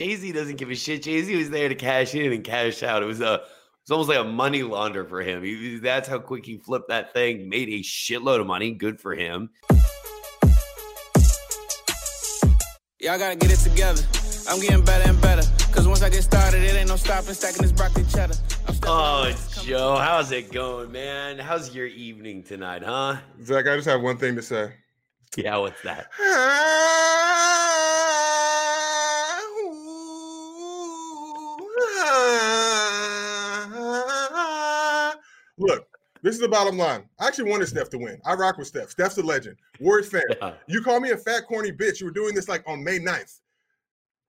Jay Z doesn't give a shit. Jay Z was there to cash in and cash out. It was a it's almost like a money launder for him. He, that's how quick he flipped that thing. Made a shitload of money. Good for him. Y'all gotta get it together. I'm getting better and better. Cause once I get started, it ain't no stopping stacking this broccoli cheddar. Oh, Joe, how's it going, man? How's your evening tonight, huh? Zach, I just have one thing to say. Yeah, what's that? this is the bottom line. I actually wanted Steph to win. I rock with Steph. Steph's a legend. Warriors fan. Yeah. You call me a fat, corny bitch. You were doing this like on May 9th.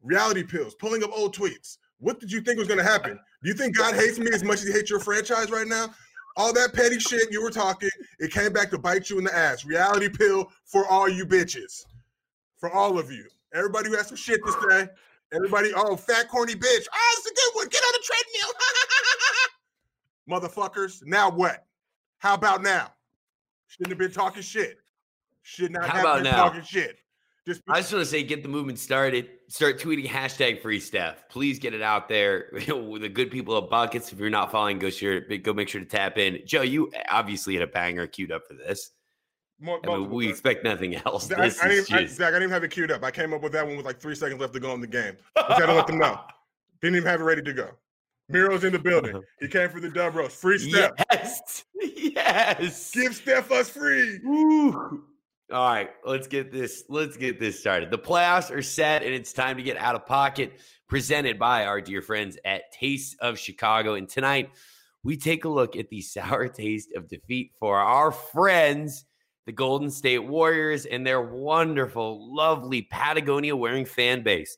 Reality pills, pulling up old tweets. What did you think was going to happen? Do you think God hates me as much as he hates your franchise right now? All that petty shit you were talking, it came back to bite you in the ass. Reality pill for all you bitches. For all of you. Everybody who has some shit to say. Everybody, oh, fat, corny bitch. Oh, it's a good one. Get on the treadmill. Motherfuckers. Now what? How about now? Shouldn't have been talking shit. Should not How have been now? talking shit. Just I just want to say, get the movement started. Start tweeting hashtag free Steph. Please get it out there. With the good people of buckets. If you're not following, go share. Go make sure to tap in. Joe, you obviously had a banger queued up for this. Mo- I mean, we times. expect nothing else. Zach, I, This I is didn't, I, Zach, I didn't even have it queued up. I came up with that one with like three seconds left to go in the game. I had to let them know. Didn't even have it ready to go. Miro's in the building. He came for the dub roast. Free Steph. yes, yes. Give Steph us free. Woo. All right, let's get this. Let's get this started. The playoffs are set, and it's time to get out of pocket. Presented by our dear friends at Taste of Chicago, and tonight we take a look at the sour taste of defeat for our friends, the Golden State Warriors, and their wonderful, lovely Patagonia-wearing fan base.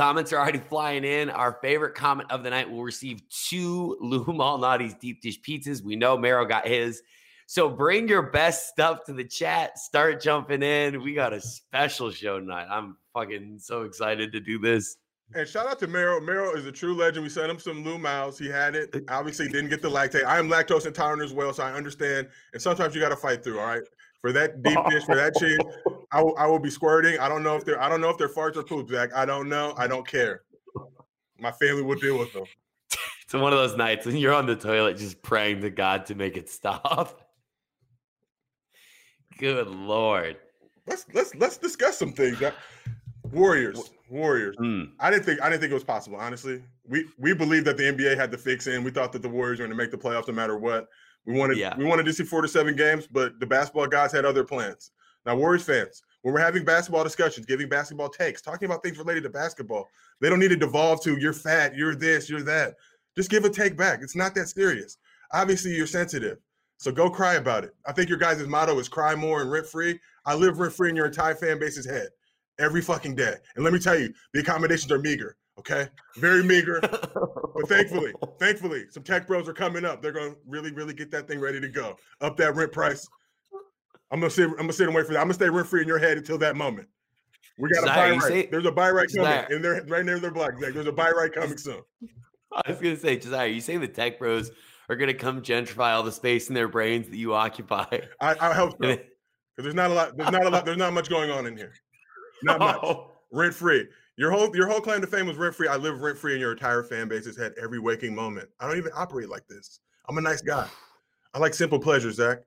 Comments are already flying in. Our favorite comment of the night will receive two Lou Malnati's deep dish pizzas. We know Mero got his. So bring your best stuff to the chat. Start jumping in. We got a special show tonight. I'm fucking so excited to do this. And shout out to Mero. Mero is a true legend. We sent him some Lou Miles. He had it. Obviously, didn't get the lactate. I am lactose intolerant as well, so I understand. And sometimes you got to fight through. All right, for that deep dish, for that cheese, I will, I will be squirting. I don't know if they're I don't know if they're farts or poop, Zach. I don't know. I don't care. My family will deal with them. It's one of those nights when you're on the toilet just praying to God to make it stop. Good lord. Let's let's let's discuss some things. Warriors, Warriors. Mm, I didn't think I didn't think it was possible. Honestly, we we believed that the NBA had the fix in. We thought that the Warriors were going to make the playoffs no matter what. We wanted Yeah. we wanted to see four to seven games, but the basketball guys had other plans. Now, Warriors fans, when we're having basketball discussions, giving basketball takes, talking about things related to basketball, they don't need to devolve to you're fat, you're this, you're that. Just give a take back. It's not that serious. Obviously, you're sensitive. So go cry about it. I think your guys' motto is cry more and rent free. I live rent free in your entire fan base's head every fucking day. And let me tell you, the accommodations are meager. Okay, very meager. But thankfully, thankfully, some tech bros are coming up. They're gonna really, really get that thing ready to go. Up that rent price. I'm gonna sit. I'm gonna sit and wait for that. I'm gonna stay rent free in your head until that moment. We got a buy right. There's a buy right coming, and they're right near their block. There's a buy right coming soon. I was gonna say, Josiah, you say the tech bros are gonna come gentrify all the space in their brains that you occupy. I, I hope so. Because there's not a lot. There's not a lot. There's not much going on in here. Not much. Oh, Rent free. Your whole your whole claim to fame was rent free. I live rent free in your entire fan base's head every waking moment. I don't even operate like this. I'm a nice guy. I like simple pleasures, Zach.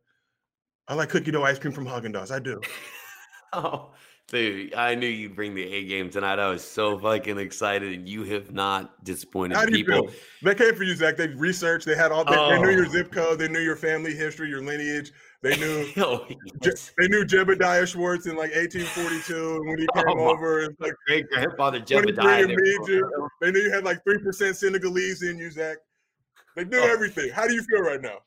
I like cookie dough ice cream from Haagen Dazs. I do. oh, dude, I knew you'd bring the A game tonight. I was so fucking excited, and you have not disappointed How do you people. feel? They came for you, Zach. They researched. They had all. They, they knew your Oh. zip code. They knew your family history, your lineage. They knew. Oh, Je- They knew Jebediah Schwartz in like 1842, and when he came Oh, over, it's like great grandfather 23 Jebediah. and dude. They knew you had like three percent Senegalese in you, Zach. They knew Oh. everything. How do you feel right now?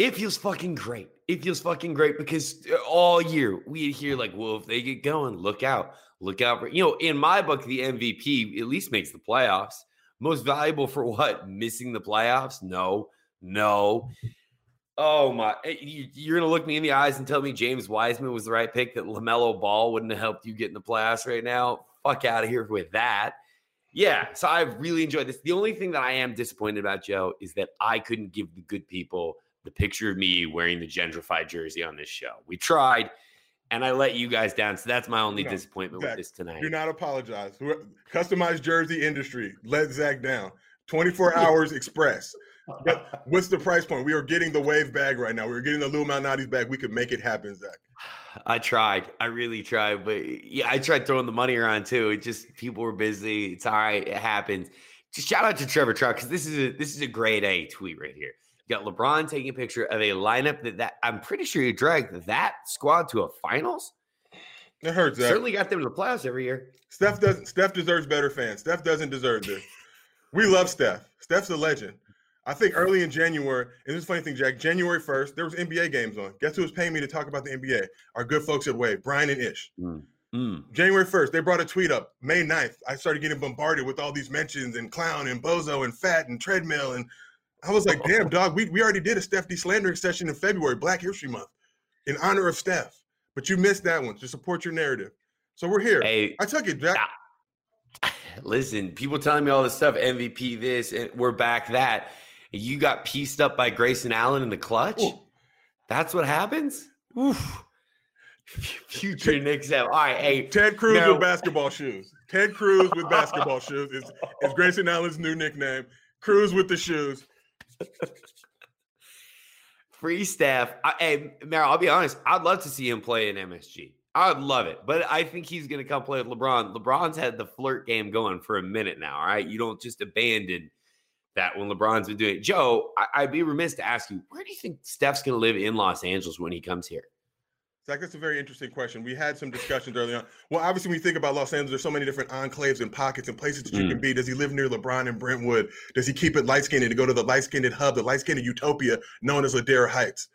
It feels fucking great. It feels fucking great because uh, all year we'd hear like, well, if they get going, look out, look out for you know. In my book, the MVP at least makes the playoffs. Most valuable for what? Missing the playoffs? No, no. Oh my! eh, you- You're gonna look me in the eyes and tell me James Wiseman was the right pick. That LaMelo Ball wouldn't have helped you get in the playoffs right now. Fuck out of here with that. Yeah, so I've really enjoyed this. The only thing that I am disappointed about, Joe, is that I couldn't give the good people the picture of me wearing the gentrified jersey on this show. We tried. and I let you guys down. So that's my only No, disappointment Zach, with this tonight. Do not apologize. Customized jersey industry. Let Zach down. 24 hours express. But what's the price point? We are getting the wave bag right now. We're getting the Lou Malnati's bag. We could make it happen, Zach. I tried. I really tried, but yeah, I tried throwing the money around too. It just people were busy. It's all right. It happens. Just shout out to Trevor Trout because this is a this is a grade A tweet right here. You got LeBron taking a picture of a lineup that, that I'm pretty sure you dragged that squad to a finals. It hurts, Zach. Certainly got them to the playoffs every year. Steph doesn't. Steph deserves better fans. Steph doesn't deserve this. We love Steph. Steph's a legend. I think early in January, and this is a funny thing, Jack. January first, there was NBA games on. Guess who was paying me to talk about the NBA? Our good folks at Wave, Brian and Ish. Mm. January 1st, they brought a tweet up. May 9th, I started getting bombarded with all these mentions and clown and bozo and fat and treadmill. And I was like, damn, dog, we, we already did a Steph D slandering session in February, Black History Month, in honor of Steph. But you missed that one to support your narrative. So we're here. Hey, I took it, Jack. listen, people telling me all this stuff, MVP this, and we're back that. You got pieced up by Grayson Allen in the clutch. Ooh. That's what happens. Oof. Future Knicks have. All right, hey, Ted Cruz with basketball shoes. Ted Cruz with basketball shoes is, is Grayson Allen's new nickname. Cruz with the shoes. Free Steph. I, hey, Meryl, I'll be honest. I'd love to see him play in MSG. I'd love it, but I think he's going to come play with LeBron. LeBron's had the flirt game going for a minute now. All right, you don't just abandon that when LeBron's been doing it. Joe, I, I'd be remiss to ask you, where do you think Steph's going to live in Los Angeles when he comes here? Zach, that's a very interesting question. We had some discussions early on. Well, obviously, when you think about Los Angeles, there's so many different enclaves and pockets and places that you Mm. can be. Does he live near LeBron and Brentwood? Does he keep it light skinned and go to the light skinned hub, the light skinned utopia known as Ladera Heights?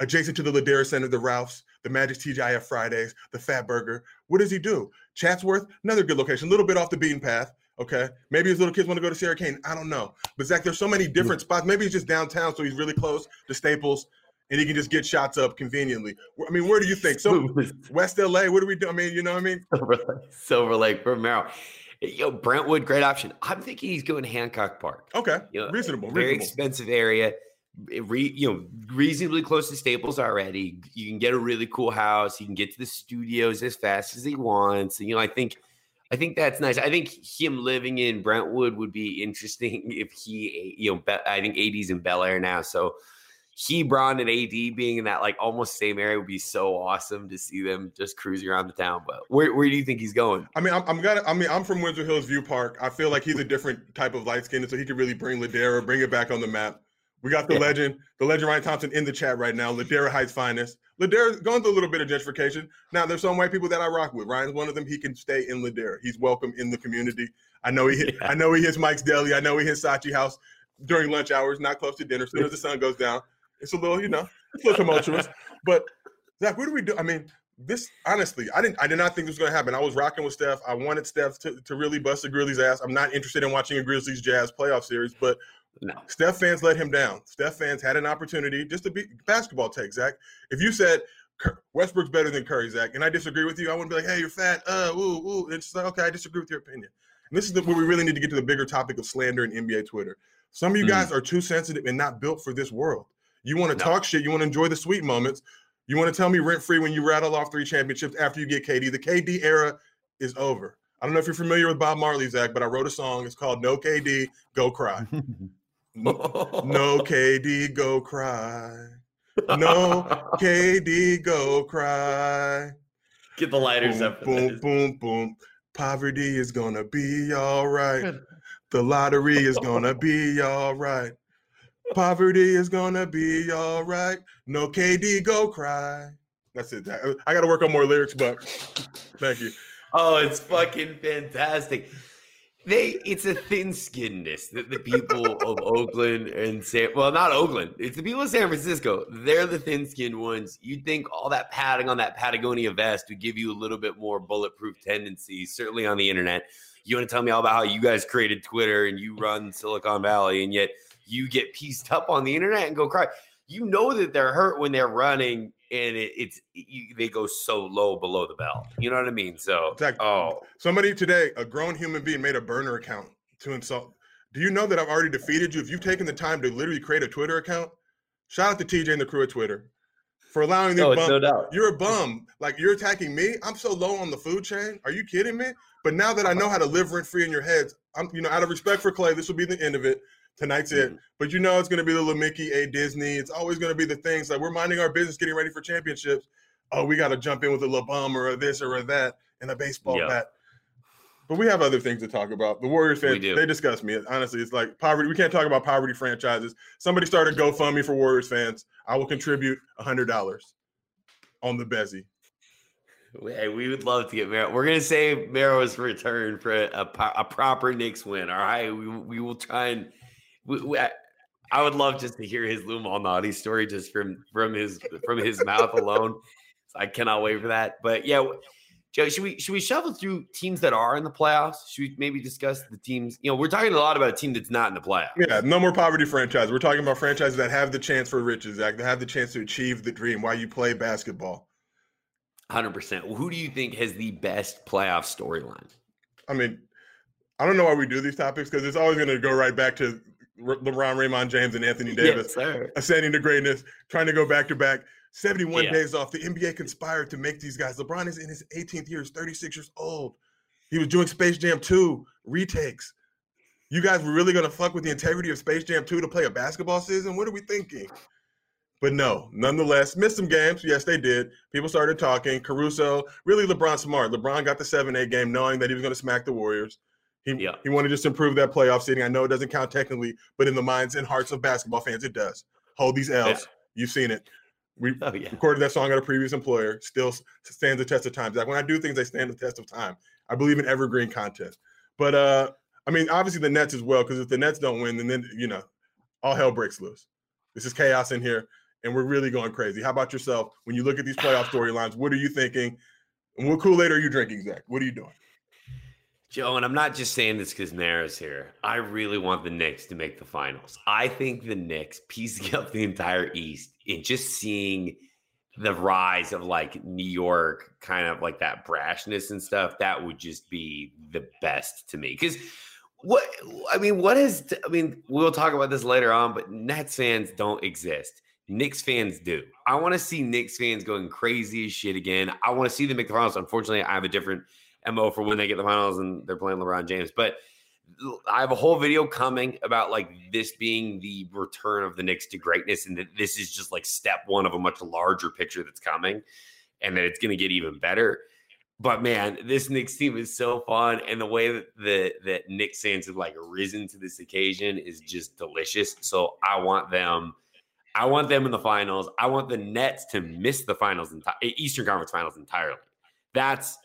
Adjacent to the Ladera Center, the Ralphs, the Magic TGIF Fridays, the Fat Burger. What does he do? Chatsworth, another good location, a little bit off the beaten path. Okay. Maybe his little kids want to go to Sierra Canyon. I don't know. But Zach, there's so many different spots. Maybe he's just downtown, so he's really close to Staples and he can just get shots up conveniently. I mean, where do you think? So West LA, what do we do? I mean, you know what I mean? Silver Lake, Silver Lake Merrill. Yo, Brentwood, great option. I'm thinking he's going to Hancock Park. Okay. You know, reasonable. very reasonable. expensive area. Re, you know, reasonably close to Staples already. You can get a really cool house. You can get to the studios as fast as he wants. You know, I think, I think that's nice. I think him living in Brentwood would be interesting if he, you know, I think AD's in Bel Air now, so he, Bron, and AD being in that like almost same area would be so awesome to see them just cruising around the town. But where, where do you think he's going? I mean, I'm, I'm gonna. I mean, I'm from Windsor Hills View Park. I feel like he's a different type of light skin, so he could really bring Ladera, bring it back on the map. We got the Yeah. legend, the legend Ryan Thompson in the chat right now. Ladera Heights finest. Ladera's going through a little bit of gentrification. Now, there's some white people that I rock with. Ryan's one of them. He can stay in Ladera. He's welcome in the community. I know he. Hit, Yeah. I know he hits Mike's Deli. I know he hits Sachi House during lunch hours, not close to dinner. As soon as the sun goes down, it's a little, you know, it's a little tumultuous. But Zach, what do we do? I mean, this honestly, I didn't I did not think this was gonna happen. I was rocking with Steph. I wanted Steph to, to really bust the Grizzlies ass. I'm not interested in watching a Grizzlies Jazz playoff series, but No. Steph fans let him down. Steph fans had an opportunity just to be basketball take, Zach. If you said Westbrook's better than Curry, Zach, and I disagree with you, I wouldn't be like, hey, you're fat. Uh, ooh, ooh. It's just like, okay, I disagree with your opinion. And this is the, where we really need to get to the bigger topic of slander in NBA Twitter. Some of you Mm. guys are too sensitive and not built for this world. You want to No. talk shit. You want to enjoy the sweet moments. You want to tell me rent free when you rattle off three championships after you get KD. The KD era is over. I don't know if you're familiar with Bob Marley, Zach, but I wrote a song. It's called No KD, Go Cry. No, no KD, go cry. No KD, go cry. Get the lighters Boom, up. boom, boom, boom. Poverty is gonna be all right. The lottery is gonna be all right. Poverty is gonna be all right. No KD, go cry. That's it. I got to work on more lyrics, but thank you. Oh, it's fucking fantastic. They, it's a thin skinnedness that the people of Oakland and San, well, not Oakland, it's the people of San Francisco. They're the thin skinned ones. You'd think all that padding on that Patagonia vest would give you a little bit more bulletproof tendencies, certainly on the internet. You want to tell me all about how you guys created Twitter and you run Silicon Valley, and yet you get pieced up on the internet and go cry. You know that they're hurt when they're running and it, it's you, they go so low below the belt. You know what I mean? So, Zach, oh, Somebody today, a grown human being, made a burner account to insult. Do you know that I've already defeated you? If you've taken the time to literally create a Twitter account, shout out to TJ and the crew at Twitter. for allowing oh, them No, bum. no doubt. You're a bum. Like you're attacking me. I'm so low on the food chain. Are you kidding me? But now that I know how to live rent free in your heads, I'm you know out of respect for Clay, this will be the end of it. Tonight's it. Mhm. But you know it's going to be the little Mickey, a Disney. It's always going to be the things like we're minding our business, getting ready for championships. Oh, we got to jump in with a little bum or a this or a that and a baseball Yeah. bat. But we have other things to talk about. The Warriors fans, they disgust me. Honestly, it's like poverty. We can't talk about poverty franchises. Somebody started GoFundMe for Warriors fans. I will contribute hundred dollars on the Bezzy. Hey, we would love to get Mero. We're gonna save Mero's return for a, a, a proper Knicks win. All right, we, we will try and. We, we, I- I would love just to hear his Lou Malnati story just from from his from his mouth alone. I cannot wait for that. But yeah, Joe, should we should we shuffle through teams that are in the playoffs? Should we maybe discuss the teams? You know, we're talking a lot about a team that's not in the playoffs. Yeah, no more poverty franchise. We're talking about franchises that have the chance for riches, Zach. That have the chance to achieve the dream while you play basketball. Hundred percent. Who do you think has the best playoff storyline? I mean, I don't know why we do these topics because it's always going to go right back to LeBron, Raymond James, and Anthony Davis Yes, ascending to greatness, trying to go back to back. 71 Yeah. days off. The NBA conspired to make these guys. LeBron is in his 18th year, he's 36 years old. He was doing Space Jam 2 retakes. You guys were really going to fuck with the integrity of Space Jam 2 to play a basketball season? What are we thinking? But no, nonetheless, missed some games. Yes, they did. People started talking. Caruso, really LeBron smart. LeBron got the 7 8 game knowing that he was going to smack the Warriors. He, Yeah. he wanted just to improve that playoff seating. I know it doesn't count technically, but in the minds and hearts of basketball fans, it does. Hold these L's. Yeah. You've seen it. We Oh yeah. recorded that song at a previous employer. Still stands the test of time. Zach, when I do things, they stand the test of time. I believe in evergreen content. But uh, I mean, obviously the Nets as well, because if the Nets don't win, then then you know, all hell breaks loose. This is chaos in here, and we're really going crazy. How about yourself? When you look at these playoff storylines, what are you thinking? And what Kool-Aid are you drinking, Zach? What are you doing? Joe, and I'm not just saying this because Mara's here. I really want the Knicks to make the finals. I think the Knicks piecing up the entire East and just seeing the rise of like New York, kind of like that brashness and stuff, that would just be the best to me. Because what I mean, what is I mean, we'll talk about this later on, but Nets fans don't exist. Knicks fans do. I want to see Knicks fans going crazy as shit again. I want to see them make the finals. Unfortunately, I have a different mo for when they get the finals and they're playing LeBron James. But I have a whole video coming about like this being the return of the Knicks to greatness, and that this is just like step one of a much larger picture that's coming, and that it's going to get even better. But man, this Knicks team is so fun, and the way that the that Knicks fans have like risen to this occasion is just delicious. So I want them. I want them in the finals. I want the Nets to miss the finals, enti- Eastern Conference Finals entirely. That's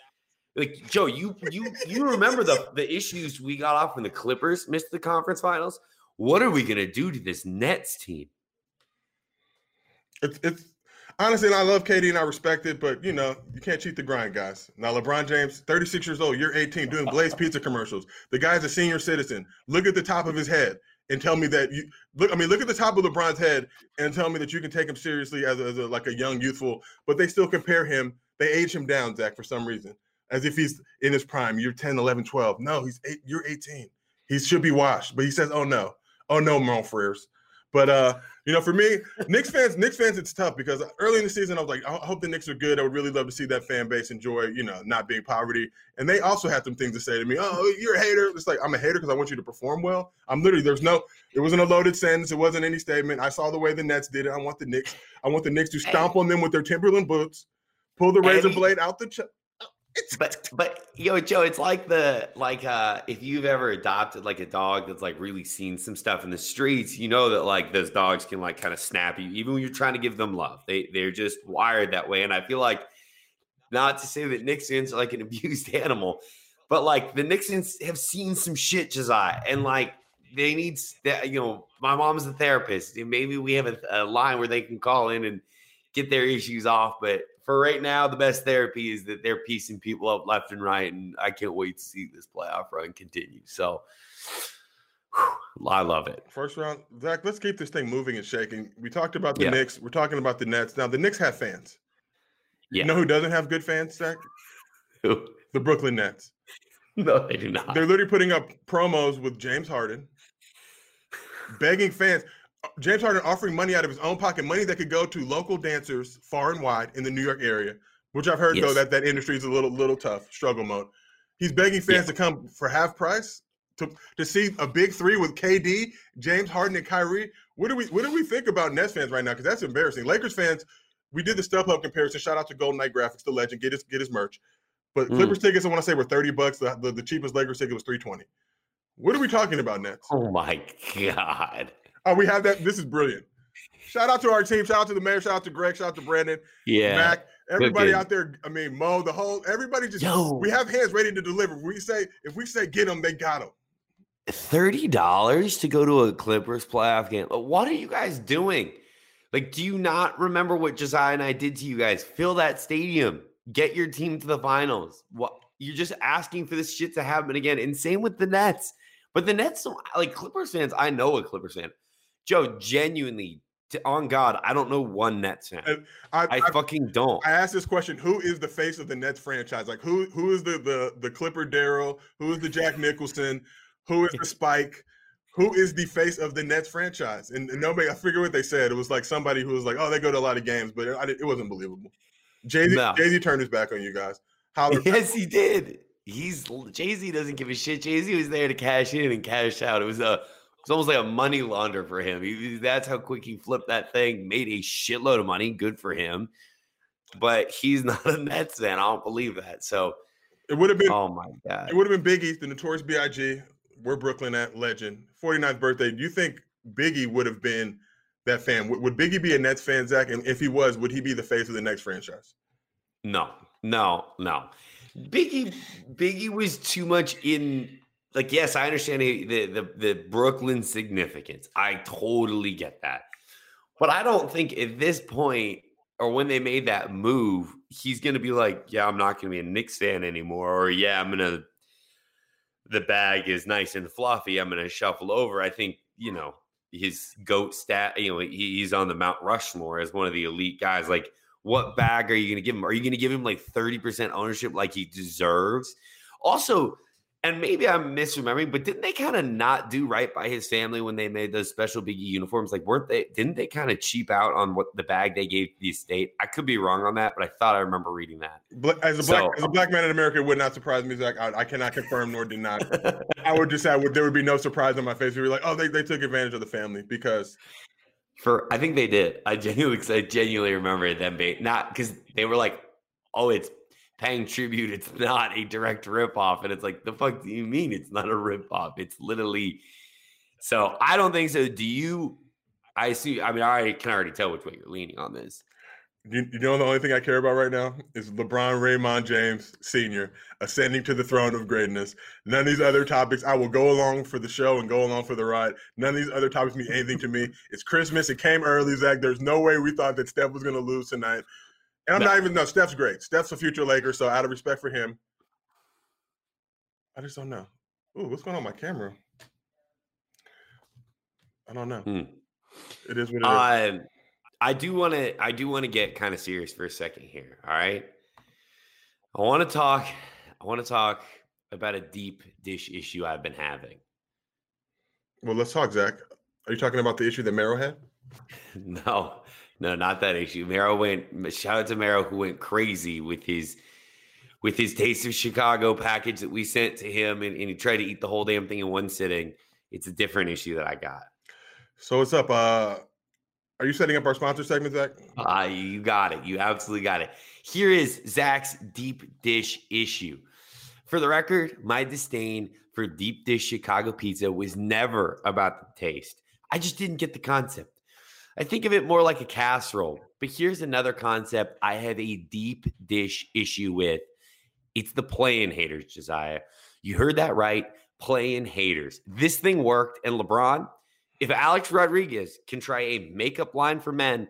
like Joe, you you you remember the the issues we got off when the Clippers missed the conference finals? What are we gonna do to this Nets team? It's it's honestly, and I love KD and I respect it, but you know, you can't cheat the grind, guys. Now, LeBron James, 36 years old, you're 18, doing Blaze Pizza commercials. The guy's a senior citizen. Look at the top of his head and tell me that you look. I mean, look at the top of LeBron's head and tell me that you can take him seriously as a, as a like a young, youthful. But they still compare him. They age him down, Zach, for some reason, as if he's in his prime. You're 10, 11, 12. No, he's eight. You're 18. He should be washed, but he says, "Oh no, oh no, mon frères." But uh, you know, for me, Knicks fans, Knicks fans, it's tough because early in the season, I was like, I hope the Knicks are good. I would really love to see that fan base enjoy, you know, not being poverty. And they also had some things to say to me. Oh, you're a hater. It's like I'm a hater because I want you to perform well. I'm literally there's no, it wasn't a loaded sentence. It wasn't any statement. I saw the way the Nets did it. I want the Knicks. I want the Knicks to stomp on them with their Timberland boots, pull the razor blade out the. Ch- But but yo, Joe, it's like the like uh if you've ever adopted like a dog that's like really seen some stuff in the streets, you know that like those dogs can like kind of snap you, even when you're trying to give them love. They they're just wired that way. And I feel like not to say that Nixon's like an abused animal, but like the Nixons have seen some shit, Josiah, and like they need that. You know, my mom's a therapist, and maybe we have a, a line where they can call in and get their issues off. But for right now, the best therapy is that they're piecing people up left and right, and I can't wait to see this playoff run continue. So. I love it. First round, Zach. Let's keep this thing moving and shaking. We talked about the Yeah. Knicks. We're talking about the Nets. Now the Knicks have fans. Yeah. You know who doesn't have good fans, Zach? The Brooklyn Nets. no, they do not. They're literally putting up promos with James Harden, begging fans. James Harden offering money out of his own pocket, money that could go to local dancers far and wide in the New York area, which I've heard Yes. though that that industry is a little little tough, struggle mode. He's begging fans to come for half price to to see a big three with KD, James Harden, and Kyrie. What do we what do we think about Nets fans right now? Because that's embarrassing. Lakers fans, we did the Up comparison. Shout out to Golden Knight Graphics, the legend. Get his get his merch. But Mm. Clippers tickets, I want to say, were thirty bucks. The, the, the cheapest Lakers ticket was three twenty. What are we talking about, Nets? Oh my god. Oh, we have that. This is brilliant. Shout out to our team. Shout out to the mayor. Shout out to Greg. Shout out to Brandon, Yeah. Mac, everybody out there. I mean, Mo, the whole everybody. Just Yo. we have hands ready to deliver. We say if we say get them, they got them. Thirty dollars to go to a Clippers playoff game. What are you guys doing? Like, do you not remember what Josiah and I did to you guys? Fill that stadium. Get your team to the finals. What you're just asking for this shit to happen again. And same with the Nets. But the Nets don't like Clippers fans. I know a Clippers fan. Joe, genuinely, to, on God, I don't know one Nets fan. I, I I, fucking don't. I asked this question: Who is the face of the Nets franchise? Like who who is the the the Clipper Darrell? Who is the Jack Nicholson? Who is the Spike? Who is the face of the Nets franchise? And, and nobody, I figure what they said. It was like somebody who was like, "Oh, they go to a lot of games," but it, it wasn't believable. Jay Z No. Jay Z turned his back on you guys. Holler, Yes, he did. He's Jay Z doesn't give a shit. Jay Z was there to cash in and cash out. It was a it's almost like a money launder for him. He, that's how quick he flipped that thing. Made a shitload of money. Good for him. But he's not a Nets fan. I don't believe that. So, it would have been oh my god. It would have been Biggie, the notorious B.I.G. We're Brooklyn at legend. 49th birthday. Do you think Biggie would have been that fan? Would, would Biggie be a Nets fan, Zach? And if he was, would he be the face of the Nets franchise? No, no, no. Biggie, Biggie was too much in. Like, yes, I understand the the the, Brooklyn significance. I totally get that, but I don't think at this point or when they made that move, he's going to be like, "Yeah, I'm not going to be a Knicks fan anymore," or "Yeah, I'm going to." The bag is nice and fluffy. I'm going to shuffle over. I think you know his goat stat. You know, he, he's on the Mount Rushmore as one of the elite guys. Like, what bag are you going to give him? Are you going to give him like 30% ownership like he deserves? Also, and maybe I'm misremembering, but didn't they kind of not do right by his family when they made those special Biggie uniforms? Like, weren't they? Didn't they kind of cheap out on what the bag they gave the estate? I could be wrong on that, but I thought I remember reading that. Bla- As a black So- as a black man in America, it would not surprise me, Zach. I, I cannot confirm nor deny. I would just say I would, there would be no surprise on my face. We were like, oh, they, they took advantage of the family because For I think they did. I genuinely I genuinely remember them being not because they were like, "Oh, it's paying tribute. It's not a direct ripoff." And it's like, the fuck do you mean it's not a ripoff? It's literally. So I don't think so. Do you? I see. I mean, I can already tell which way you're leaning on this. you, you know the only thing I care about right now is LeBron Raymond James Sr. ascending to the throne of greatness. None of these other topics, I will go along for the show and go along for the ride. None of these other topics mean anything to me. It's Christmas. It came early, Zach. There's no way we thought that Steph was going to lose tonight. And I'm No. not even, no, Steph's great. Steph's a future Laker. So out of respect for him, I just don't know. Ooh, what's going on my camera? I don't know. Hmm. It is what it is. Um, I do want to. I do want to get kind of serious for a second here. All right. I want to talk. I want to talk about a deep dish issue I've been having. well, let's talk, Zach. Are you talking about the issue that Mero had? No, no, not that issue. Mero went. Shout out to Mero who went crazy with his with his Taste of Chicago package that we sent to him, and, and he tried to eat the whole damn thing in one sitting. It's a different issue that I got. So what's up? Uh are you setting up our sponsor segment, Zach? Uh, you got it. You absolutely got it. Here is Zach's deep dish issue. For the record, my disdain for deep dish Chicago pizza was never about the taste. I just didn't get the concept. I think of it more like a casserole. But here's another concept I have a deep dish issue with. It's the playing haters, Josiah. You heard that right. Playing haters. This thing worked. And LeBron, if Alex Rodriguez can try a makeup line for men,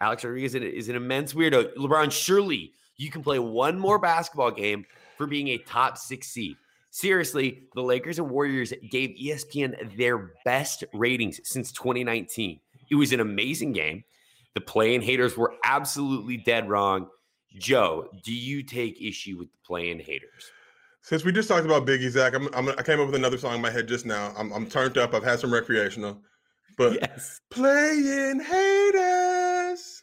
Alex Rodriguez is an- immense weirdo. LeBron, surely you can play one more basketball game for being a top six seed. Seriously, the Lakers and Warriors gave ESPN their best ratings since 2019. It was an amazing game. The playing haters were absolutely dead wrong. Joe, do you take issue with the playing haters? Since we just talked about Biggie, Zach, I'm, I'm I came up with another song in my head just now. I'm, I'm turned up. I've had some recreational. But yes. playing haters.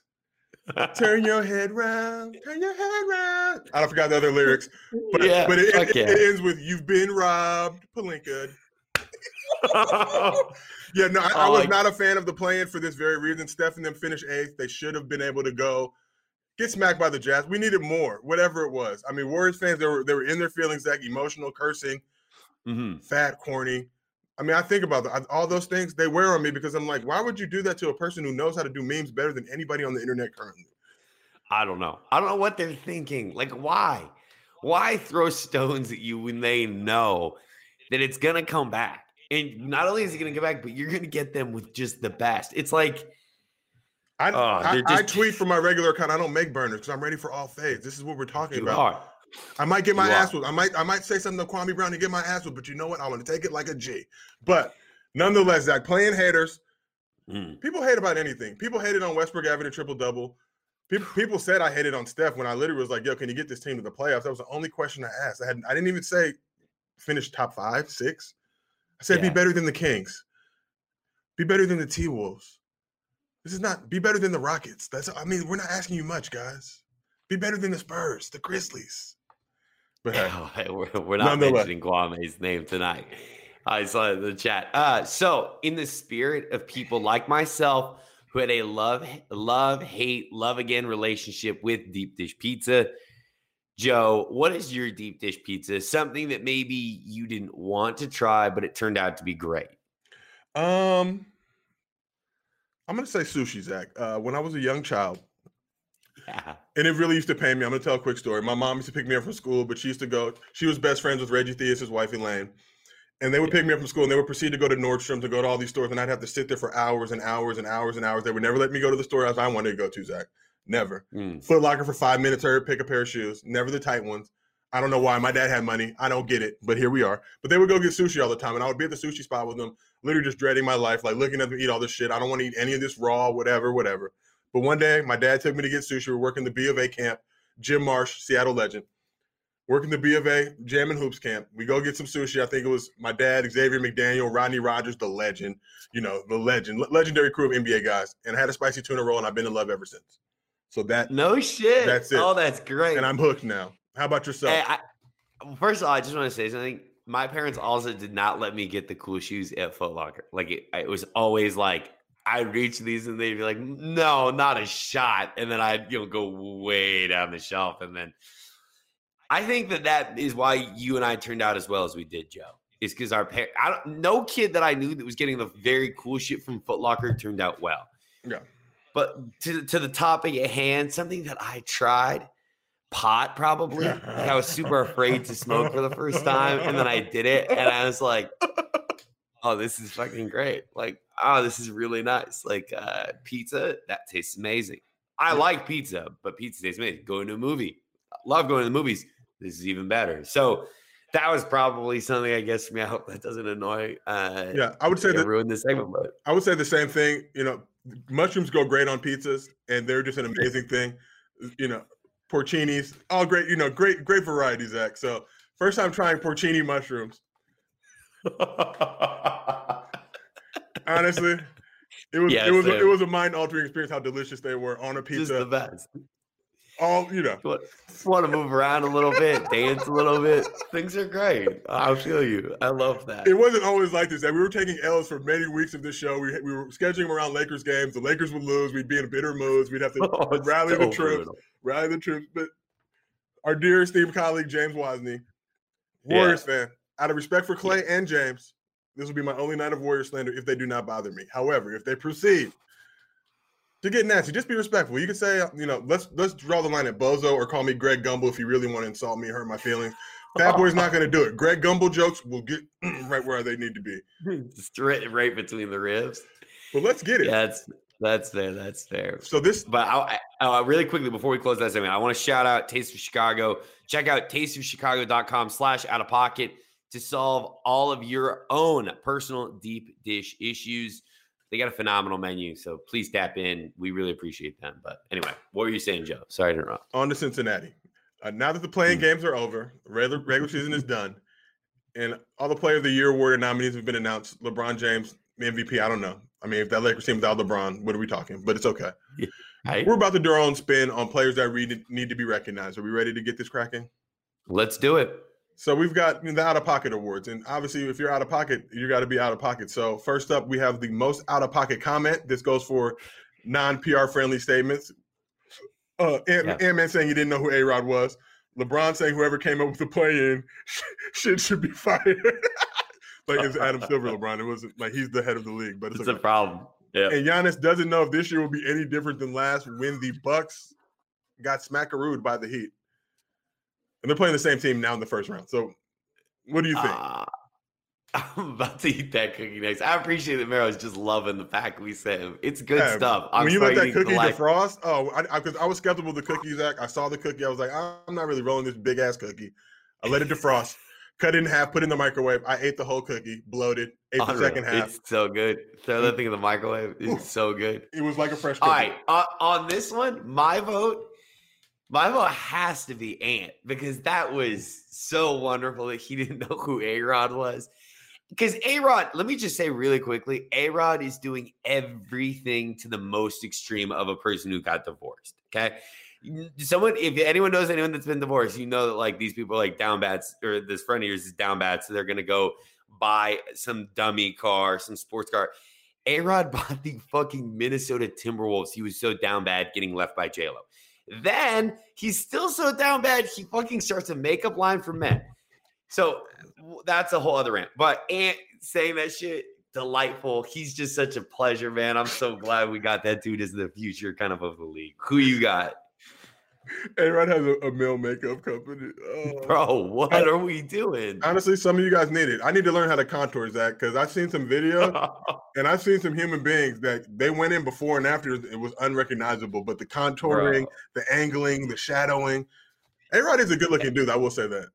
Turn your head round. Turn your head round. I forgot the other lyrics. But, yeah. but it, it, ends with "You've been robbed, Palinka." yeah. No, I, I was like- not a fan of the plan for this very reason. Steph and them finished eighth. They should have been able to go get smacked by the Jazz. We needed more, whatever it was. I mean, Warriors fans, they were they were in their feelings, Zach, emotional, cursing, Mhm. fat, corny. I mean, I think about that. all those things. They wear on me because I'm like, why would you do that to a person who knows how to do memes better than anybody on the internet currently? I don't know. I don't know what they're thinking. Like, why? Why throw stones at you when they know that it's gonna come back? And not only is he gonna come back, but you're gonna get them with just the best. It's like, I, Oh, I, they're I tweet from my regular account. I don't make burners because I'm ready for all fades. This is what we're talking you about. are. I might get my You ass whooped. I might I might say something to Kwame Brown and get my ass whooped, but you know what? I want to take it like a G. But nonetheless, Zach, playing haters, Mm. people hate about anything. People hated on Westbrook having a triple double. People, people said I hated on Steph when I literally was like, "Yo, can you get this team to the playoffs?" That was the only question I asked. I had I didn't even say finish top five, six. I said Yeah. be better than the Kings, be better than the T Wolves. This is not be better than the Rockets. That's I mean, we're not asking you much, guys. Be better than the Spurs, the Grizzlies. But hey, we're, we're not mentioning Kwame's name tonight. I saw it in the chat. Uh, so, in the spirit of people like myself who had a love, love, hate, love again relationship with deep dish pizza, Joe, what is your deep dish pizza? Something that maybe you didn't want to try, but it turned out to be great. Um, I'm gonna say sushi, Zach. Uh, when I was a young child, Yeah. and it really used to pain me. I'm gonna tell a quick story. My mom used to pick me up from school, but she used to go. She was best friends with Reggie Theus, wife Elaine, and they would pick me up from school, and they would proceed to go to Nordstrom to go to all these stores, and I'd have to sit there for hours and hours and hours and hours. They would never let me go to the store as I wanted to go to, Zach. Never. Mm. Foot Locker for five minutes, or pick a pair of shoes. Never the tight ones. I don't know why. My dad had money. I don't get it, but here we are. But they would go get sushi all the time, and I would be at the sushi spot with them, literally just dreading my life, like looking at them eat all this shit. I don't want to eat any of this raw, whatever, whatever. But one day, my dad took me to get sushi. We're working the B of A camp. Jim Marsh, Seattle legend, working the B of A Jam and Hoops camp. We go get some sushi. I think it was my dad, Xavier McDaniel, Rodney Rogers, the legend. You know, the legend, legendary crew of NBA guys. And I had a spicy tuna roll, and I've been in love ever since. So that, No shit. That's it. Oh, that's great. and I'm hooked now. How about yourself? Hey, I, first of all, I just want to say something. My parents also did not let me get the cool shoes at Foot Locker. Like it, it was always like I'd reach these and they'd be like, "No, not a shot," and then I'd you know go way down the shelf, and then I think that that is why you and I turned out as well as we did, Joe. Is because our parents, no kid that I knew that was getting the very cool shit from Foot Locker turned out well. Yeah. But to to the topic at hand, something that I tried, pot probably. Like, I was super afraid to smoke for the first time, and then I did it, and I was like, "Oh, this is fucking great! Like, oh, this is really nice. Like, uh, pizza that tastes amazing. I like pizza, but pizza tastes amazing. Going to a movie, love going to the movies. This is even better. So." That was probably something I guess for me. I hope that doesn't annoy. Uh, yeah, I would say that ruin the segment, but I would say the same thing. You know, mushrooms go great on pizzas, and they're just an amazing thing. Uh, you know, porcinis, all great. You know, great, great variety, Zach. So first time trying porcini mushrooms. Honestly, it was Yeah, it was a, it was a mind altering experience. How delicious they were on a just the pizza. best. All you know. want to move around a little bit, dance a little bit. Things are great. I feel you. I love that. It wasn't always like this. That we were taking L's for many weeks of this show. We, we were scheduling around Lakers games. The Lakers would lose. We'd be in bitter moods. We'd have to Oh, rally the troops. brutal. rally the troops. But our dear esteemed colleague James Wozni, Yeah. Warriors fan, out of respect for Clay and James, this will be my only night of Warrior slander if they do not bother me. However, if they proceed to get nasty, just be respectful. You can say, you know, let's let's draw the line at Bozo or call me Greg Gumbel if you really want to insult me, hurt my feelings. Fat Boy's not going to do it. Greg Gumbel jokes will get right where they need to be. Just right, right between the ribs. But let's get it. Yeah, that's that's fair. That's fair. So this, But I, I, really quickly before we close that segment, I want to shout out Taste of Chicago. Check out tasteofchicago.com slash out of pocket to solve all of your own personal deep dish issues. They got a phenomenal menu, so please tap in. We really appreciate them. But anyway, what were you saying, Joe? Sorry to interrupt. on to Cincinnati. Uh, now that the play in Hmm. games are over, regular regular season is done, and all the Player of the Year award nominees have been announced. LeBron James MVP. I don't know. I mean, if that Lakers team without LeBron, what are we talking? But it's okay. Right? We're about to do our own spin on players that need to be recognized. Are we ready to get this cracking? Let's do it. So we've got the out of pocket awards, and obviously, if you're out of pocket, you got to be out of pocket. So first up, we have the most out of pocket comment. This goes for non PR friendly statements. Uh, Ant Yeah. Man saying he didn't know who A Rod was. LeBron saying whoever came up with the play in shit should be fired. like it's Adam Silver, LeBron. It wasn't like he's the head of the league, but it's, It's okay. a problem. Yeah. And Giannis doesn't know if this year will be any different than last when the Bucks got smackarooed by the Heat. And they're playing the same team now in the first round. So what do you think? Ah, I'm about to eat that cookie next. I appreciate that Mero's just loving the fact we sent him. It's good Yeah, stuff. I'm when you let that cookie defrost, oh, I because I, was skeptical of the cookie, Zach. I saw the cookie. I was like, I'm not really rolling this big ass cookie. I let it defrost, cut it in half, put it in the microwave. I ate the whole cookie, bloated, ate the second half. It's so good. Throw that thing in the microwave. It's so good. It was like a fresh cookie. All right, uh, on this one, my vote, my vote has to be Ant because that was so wonderful that he didn't know who A Rod was. Because A Rod, let me just say really quickly, A Rod is doing everything to the most extreme of a person who got divorced. Okay. Someone, if anyone knows anyone that's been divorced, you know that like these people like down bad, or this friend of yours is down bad. So they're going to go buy some dummy car, some sports car. A Rod bought the fucking Minnesota Timberwolves. He was so down bad getting left by JLo. Then he's still so down bad, he fucking starts a makeup line for men. So that's a whole other rant. But Ant saying that shit, delightful. He's just such a pleasure, man. I'm so glad we got that dude as the future kind of of the league. Who you got? A-Rod has a, a male makeup company. Oh. Bro, what are we doing? Honestly, some of you guys need it. I need to learn how to contour Zach because I've seen some video and I've seen some human beings that they went in before and after it was unrecognizable. But the contouring, the angling, the shadowing. A Rod is a good looking dude. I will say that.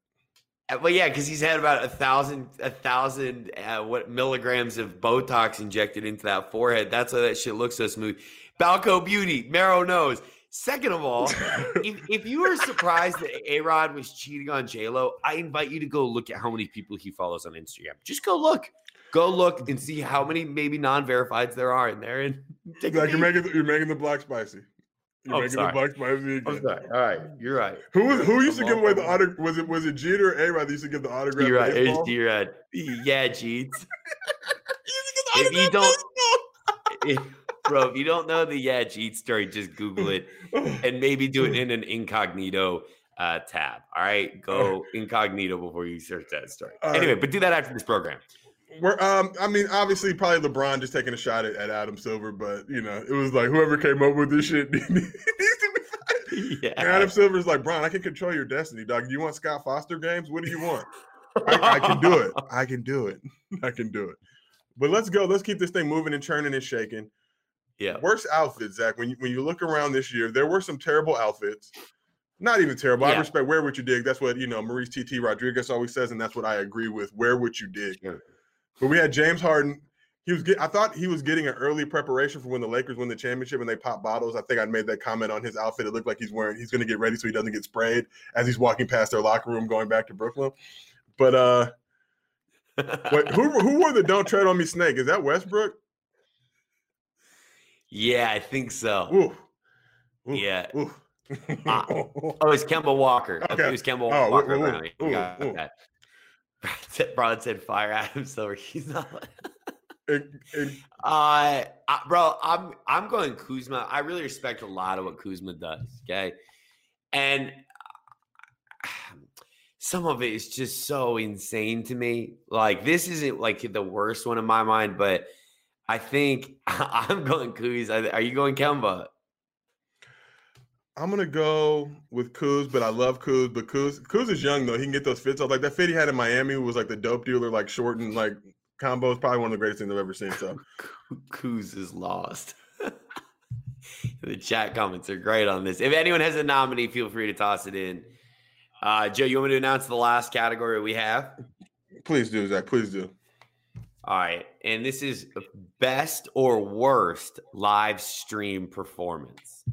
Uh, Well, yeah, because he's had about a thousand, a thousand, uh, what milligrams of Botox injected into that forehead. That's why that shit looks so smooth. Balco Beauty, Marrow knows. Second of all, if, if you were surprised that A Rod was cheating on J Lo, I invite you to go look at how many people he follows on Instagram. Just go look, go look and see how many maybe non-verifieds there are in there. And take Zach, you're making you're making the black spicy. You're Oh, making sorry. the black spicy again. I'm sorry. All right, you're right. Who was who used to give away the autograph? Was it was it Jeter or A Rod that used to give the autograph? You're right. baseball? Yeah, Jeets. He used to give the If you don't- if- bro, if you don't know the yeah Jeet story, just Google it and maybe do it in an incognito uh, tab. All right, go incognito before you search that story. All anyway, right. but do that after this program. We're, um, I mean, obviously, probably LeBron just taking a shot at, at Adam Silver, but you know, it was like whoever came up with this shit needs to be fired. Yeah, And Adam Silver's like, Bron, I can control your destiny, dog. Do you want Scott Foster games? What do you want? I, I can do it. I can do it. I can do it. But let's go. Let's keep this thing moving and churning and shaking. Yeah, Worst outfits, Zach. When you when you look around this year, there were some terrible outfits. Not even terrible. I respect wear what you dig. That's what you know. Maurice T.T. Rodriguez always says, and that's what I agree with. Wear what you dig. Sure. But we had James Harden. He was get, I thought he was getting an early preparation for when the Lakers win the championship and they pop bottles. I think I made that comment on his outfit. It looked like he's wearing he's going to get ready so he doesn't get sprayed as he's walking past their locker room going back to Brooklyn. But uh wait, who who wore the "Don't Tread on Me" snake? Is that Westbrook? Yeah, I think so. Ooh. Ooh. Yeah. Ooh. Ah. Oh, it's Kemba Walker. Okay. it was Kemba Oh, Walker. ooh, ooh, ooh, Got ooh. that. Brad said, "Fire Adam Silver." He's not. And- and Uh, I, bro, I'm I'm going Kuzma. I really respect a lot of what Kuzma does. Okay, and some of it is just so insane to me. Like this isn't like the worst one in my mind, but I think I'm going Kuz. Are are you going Kemba? I'm gonna go with Kuz, but I love Kuz. But Kuz, Kuz is young though. He can get those fits off. Like that fit he had in Miami was like the dope dealer, like short and like combo. is probably one of the greatest things I've ever seen. So Kuz is lost. the chat comments are great on this. If anyone has a nominee, feel free to toss it in. Uh, Joe, you want me to announce the last category we have? please do, Zach. Please do. All right. And this is best or worst live stream performance.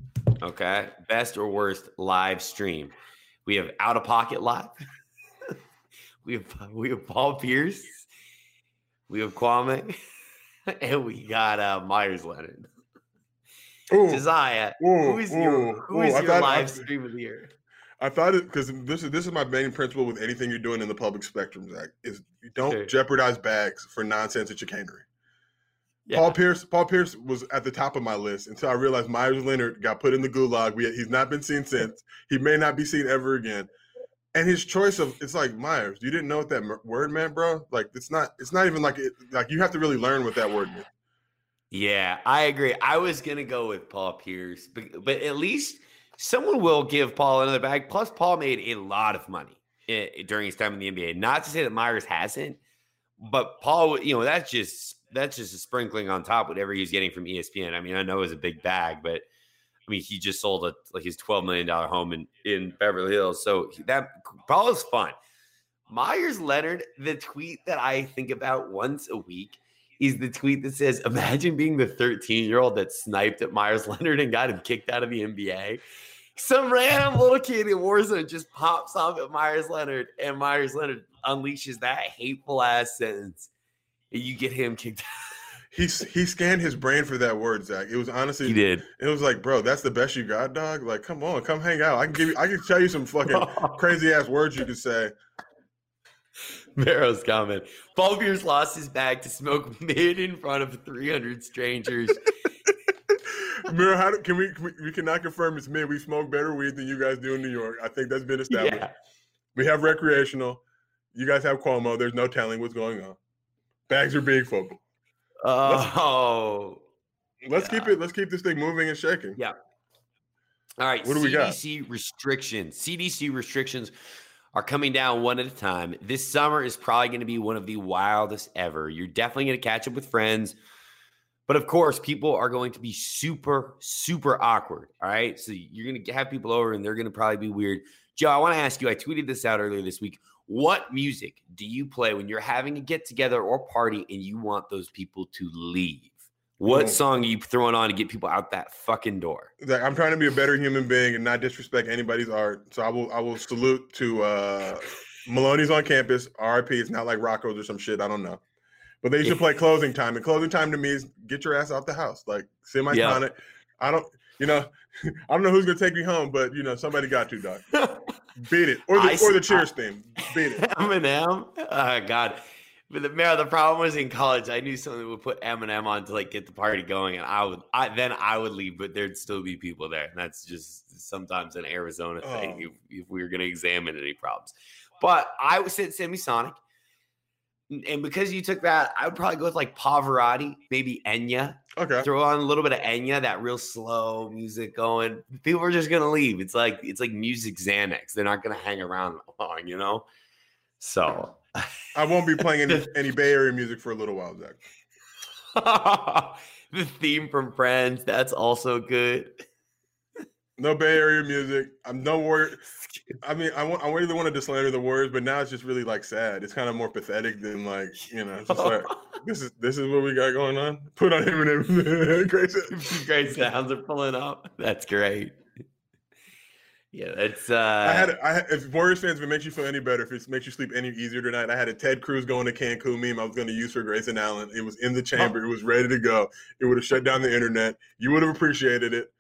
Okay. Best or worst live stream. We have Out of Pocket Live. we have we have Paul Pierce. We have Kwame. and we got uh, Meyers Leonard. Ooh, Josiah, ooh, who is your ooh, who ooh, is your live I- stream of the year? I thought it because this is this is my main principle with anything you're doing in the public spectrum, Zach. Is you don't Sure. jeopardize bags for nonsense and chicanery. Yeah. Paul Pierce, Paul Pierce was at the top of my list until I realized Meyers Leonard got put in the gulag. We, he's not been seen since. He may not be seen ever again. And his choice of it's like Meyers, you didn't know what that m- word meant, bro. Like it's not. It's not even like it. Like you have to really learn what that word meant. Yeah, I agree. I was gonna go with Paul Pierce, but, but at least someone will give Paul another bag. Plus, Paul made a lot of money during his time in the NBA. Not to say that Meyers hasn't, but Paul, you know, that's just that's just a sprinkling on top whatever he's getting from ESPN. I mean, I know it was a big bag, but I mean, he just sold a like his twelve million dollar home in in Beverly Hills, so that Paul is fun. Meyers Leonard, the tweet that I think about once a week is the tweet that says, Imagine being the 13 year old that sniped at Meyers Leonard and got him kicked out of the NBA. Some random little kid in Warzone just pops off at Meyers Leonard, and Meyers Leonard unleashes that hateful ass sentence. And you get him kicked out. He he scanned his brain for that word, Zach. It was honestly, He did. it was like, bro, that's the best you got, dog. Like, come on, come hang out. I can give you, I can tell you some fucking crazy ass words you can say. Barrow's comment. Paul Pierce lost his bag to smoke mid in front of 300 strangers. Mira, how do, can we, can we? We cannot confirm it's mid. We smoke better weed than you guys do in New York. I think that's been established. yeah. We have recreational. You guys have Cuomo. There's no telling what's going on. Bags are big football. Oh. Let's keep Yeah. it. Let's keep this thing moving and shaking. Yeah. All right. What do we got? CDC restrictions. CDC restrictions are coming down one at a time. This summer is probably going to be one of the wildest ever. You're definitely going to catch up with friends. But of course, people are going to be super, super awkward. All right. So you're going to have people over and they're going to probably be weird. Joe, I want to ask you I tweeted this out earlier this week. What music do you play when you're having a get together or party and you want those people to leave? What Mm. song are you throwing on to get people out that fucking door? Zach, I'm trying to be a better human being and not disrespect anybody's art. So I will. I will salute to uh, Maloney's on campus. RIP. It's not like Rocco's or some shit. I don't know. But they should play closing time, and closing time to me is get your ass out the house. Like Semisonic. I don't. You know. I don't know who's gonna take me home, but you know somebody got to, dog. Beat it, or the I or the cheers theme. Beat it. Eminem. Oh God. But the man, the problem was in college. I knew someone would put Eminem on to like get the party going, and I would, I then I would leave, but there'd still be people there, and that's just sometimes an Arizona thing. Oh. If, if we were going to examine any problems, but I would say Semisonic, and because you took that, I would probably go with like Pavarotti, maybe Enya. Okay. Throw on a little bit of Enya, that real slow music going. People are just gonna leave. It's like it's like music Xanax. They're not gonna hang around long, you know. So I won't be playing any, any Bay Area music for a little while, Zach. the theme from Friends, that's also good. No Bay Area music. I'm no worried. I mean, I want. I really wanted to slander the words, but now it's just really like sad. It's kind of more pathetic than like you know. It's just like this is this is what we got going on. Put on him Eminem. Crazy. great sounds are pulling up. That's great. Yeah, it's. uh I had. I had, if Warriors fans, if it makes you feel any better, if it makes you sleep any easier tonight, I had a Ted Cruz going to Cancun meme. I was going to use for Grayson Allen. It was in the chamber. It was ready to go. It would have shut down the internet. You would have appreciated it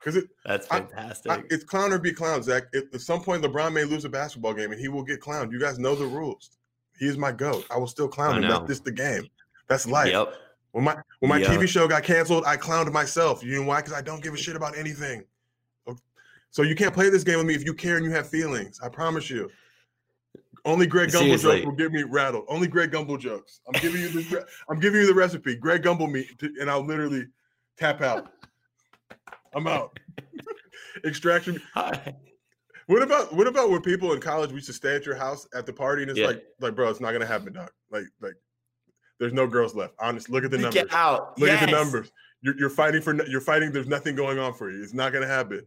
because it. that's fantastic. I, it's clown or be clown, Zach. At, at some point, LeBron may lose a basketball game, and he will get clowned. You guys know the rules. He is my goat. I will still clown I him. That's just the game. That's life. yep. When my when my Yep. TV show got canceled, I clowned myself. You know why? Because I don't give a shit about anything. So you can't play this game with me if you care and you have feelings. I promise you. Only Greg Gumbel jokes will get me rattled. Only Greg Gumbel jokes. I'm giving you this. re- I'm giving you the recipe. Greg Gumbel me, to- and I'll literally tap out. I'm out. Extraction. What about what about when people in college we used to stay at your house at the party and it's Yeah. like like bro, it's not gonna happen, dog. Like like there's no girls left. Honest, look at the numbers. Get out. Look at the numbers. You're, you're fighting for you're fighting. There's nothing going on for you. It's not gonna happen.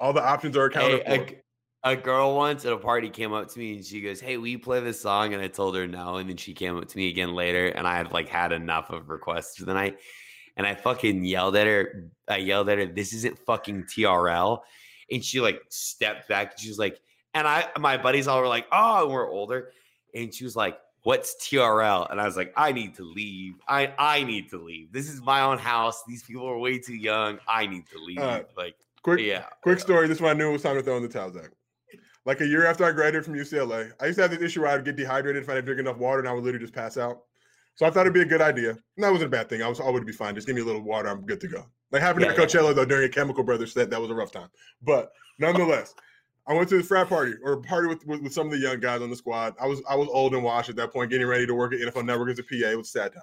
All the options are accounted Hey, a, for. g- a girl once at a party came up to me and she goes, "Hey, will you play this song?" And I told her no. And then she came up to me again later, and I had like had enough of requests for the night, and I fucking yelled at her. I yelled at her, "This isn't fucking TRL," and she like stepped back. And she was like, and I, my buddies all were like, "Oh," and we're older, and she was like, what's TRL? And I was like, I need to leave. I I need to leave. This is my own house. These people are way too young. I need to leave. Uh, like, Quick, yeah. quick story. This is when I knew it was time to throw in the towel, Zach. Like a year after I graduated from UCLA, I used to have this issue where I'd get dehydrated if I didn't drink enough water, and I would literally just pass out. So I thought it'd be a good idea. And that wasn't a bad thing. I was I would be fine. Just give me a little water. I'm good to go. Like happened Yeah, at Coachella though during a Chemical Brothers set, that was a rough time. But nonetheless, I went to the frat party or party with, with, with some of the young guys on the squad. I was I was old and washed at that point, getting ready to work at NFL Network as a PA. It was a sad time.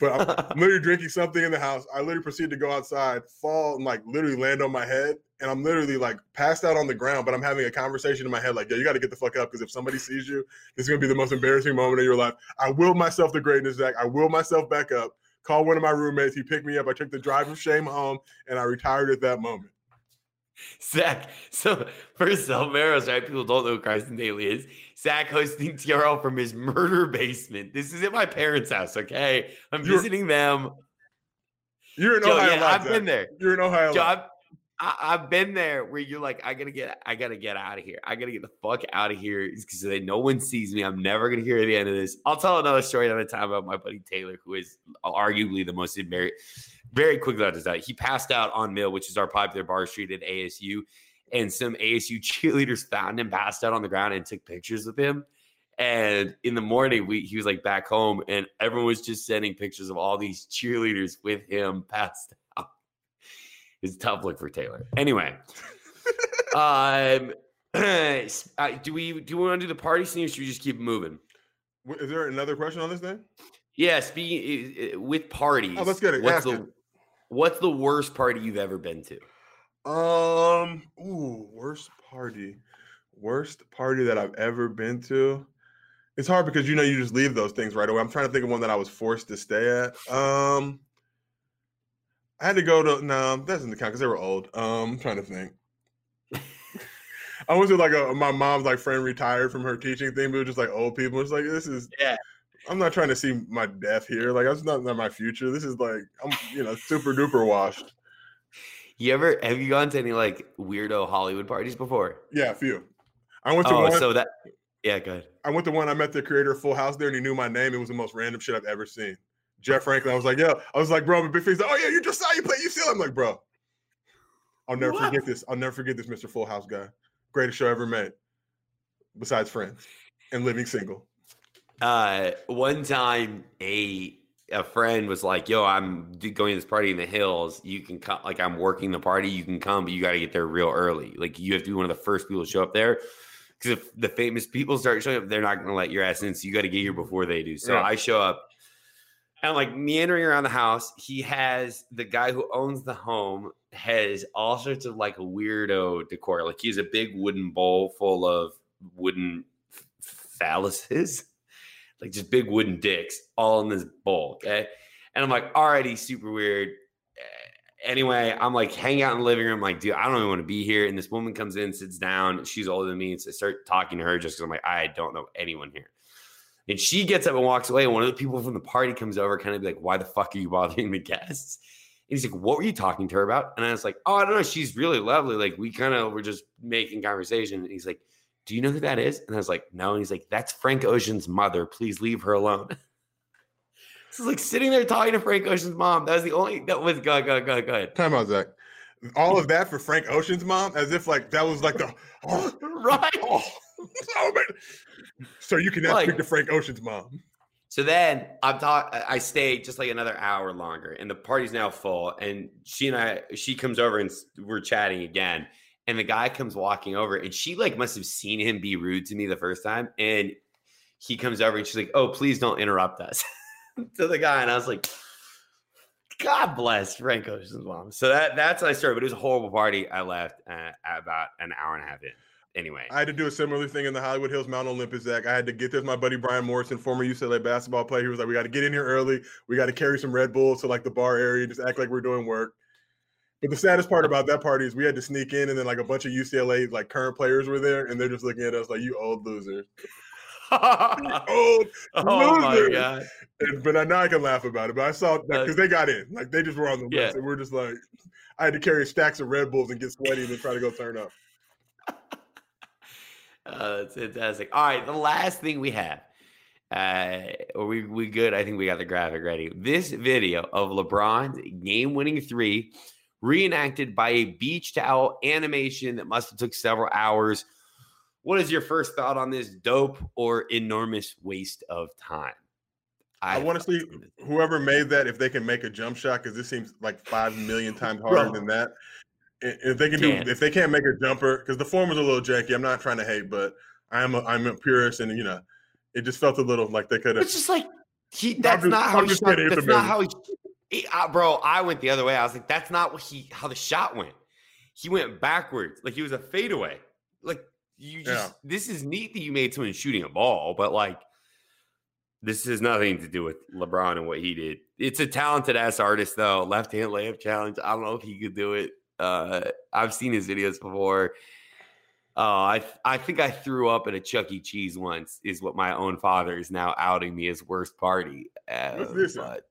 But I'm, I'm literally drinking something in the house. I literally proceed to go outside, fall, and like literally land on my head. And I'm literally like passed out on the ground, but I'm having a conversation in my head, like, yo, you got to get the fuck up because if somebody sees you, this is gonna be the most embarrassing moment of your life. I will myself to greatness, Zach. I will myself back up. Call one of my roommates. He picked me up. I took the drive of shame home, and I retired at that moment. Zach, so first off, Maros, right? People don't know who Carson Daly is. Zach hosting TRL from his murder basement. This is at my parents' house, okay? I'm You're- visiting them. You're in Joe, Ohio. yeah, I've Zach. been there. You're in Ohio. Joe, I've, I, I've been there where you're like, I gotta get, I gotta get out of here. I gotta get the fuck out of here because no one sees me. I'm never gonna hear the end of this. I'll tell another story another time about my buddy Taylor, who is arguably the most very, very quickly on this out. He passed out on Mill, which is our popular bar street at ASU, and some ASU cheerleaders found him passed out on the ground and took pictures with him. And in the morning, we he was like back home, and everyone was just sending pictures of all these cheerleaders with him passed out. It's a tough look for Taylor. Anyway, um, uh, do we do we want to do the party scene, or should we just keep moving? Is there another question on this thing? Yeah, speaking with parties. Oh, let's get it. What's Ask the it. What's the worst party you've ever been to? Um, ooh, worst party. Worst party that I've ever been to. It's hard because you know you just leave those things right away. I'm trying to think of one that I was forced to stay at. Um I had to go to no, that doesn't count because they were old. Um, I'm trying to think. I went to like a my mom's like friend retired from her teaching thing, but it was just like old people. It's like this is Yeah. I'm not trying to see my death here. Like that's not, not my future. This is like I'm you know super duper washed. You ever have you gone to any like weirdo Hollywood parties before? Yeah, a few. I went to Oh, one. so that yeah, good. I went to one. I met the creator of Full House there, and he knew my name. It was the most random shit I've ever seen. Jeff Franklin. I was like, yo. I was like, bro, a big fan. He's like, oh yeah, you just saw you play UCLA. I'm like, bro, I'll never What? forget this. I'll never forget this, Mr. Full House guy. Greatest show I ever met, besides Friends and Living Single. Uh, one time a a friend was like, "Yo, I'm going to this party in the hills. You can come. Like, I'm working the party. You can come, but you got to get there real early. Like, you have to be one of the first people to show up there." Because if the famous people start showing up, they're not going to let your ass in. So you got to get here before they do. So Yeah. I show up, and I'm like meandering around the house. He has the guy who owns the home has all sorts of like weirdo decor. Like he has a big wooden bowl full of wooden phalluses, like just big wooden dicks, all in this bowl. Okay, and I'm like, already super weird. Anyway, I'm like hanging out in the living room, like, dude, I don't even want to be here. And this woman comes in, sits down. She's older than me. And so I start talking to her just because I'm like, I don't know anyone here. And she gets up and walks away. And one of the people from the party comes over, kind of like, Why the fuck are you bothering the guests? And he's like, What were you talking to her about? And I was like, Oh, I don't know. She's really lovely. Like, we kind of were just making conversation. And he's like, Do you know who that is? And I was like, No. And he's like, That's Frank Ocean's mother. Please leave her alone. so like sitting there talking to Frank Ocean's mom. That was the only that was go, go, go, go ahead. Time out, Zach. All of that for Frank Ocean's mom, as if like that was like the oh, Right. oh, oh man. So you can now Like- speak to Frank Ocean's mom. So then I'm talk. I stayed just like another hour longer, and the party's now full. And she and I, she comes over and we're chatting again. And the guy comes walking over, and she like must have seen him be rude to me the first time. And he comes over and she's like, "Oh, please don't interrupt us." to the guy, and I was like, "God bless Frank Ocean's mom." So that that's how I started. But it was a horrible party. I left uh, about an hour and a half in. Anyway, I had to do a similar thing in the Hollywood Hills Mount Olympus, Zach. I had to get this. My buddy Brian Morrison, former UCLA basketball player, he was like, "We got to get in here early. We got to carry some Red Bulls to like the bar area, just act like we're doing work." But the saddest part about that party is we had to sneak in, and then like a bunch of UCLA like current players were there, and they're just looking at us like, "You old losers, oh old." my loser. god. And, but I, now I can laugh about it. But I saw because Uh, they got in, like they just were on the Yeah. list, and we're just like, I had to carry stacks of Red Bulls and get sweaty and then try to go turn up. Uh, that's fantastic. All right, the last thing we have Uh, are we we good? I think we got the graphic ready. This video of LeBron's game-winning three, reenacted by a beach towel animation that must have took several hours. What is your first thought on this dope or enormous waste of time? I, want to see whoever made that if they can make a jump shot because this seems like five million times harder Bro. than that. If they can do, if they can't make a jumper, because the form was a little janky. I'm not trying to hate, but I am a, I'm a purist, and you know, it just felt a little like they could have. It's just like he. That's just- not how I'm he shot. saying it's That's not how he. Uh, bro, I went the other way. I was like, that's not what he. How the shot went. He went backwards, like he was a fadeaway. Like you just. Yeah. This is neat that you made someone shooting a ball, but like. This has nothing to do with LeBron and what he did. It's a talented ass artist, though. Left hand layup challenge. I don't know if he could do it. Uh, I've seen his videos before. Oh, I I think I threw up at a Chuck E. Cheese once. Is what my own father is now outing me as worst party. Uh, What's this? but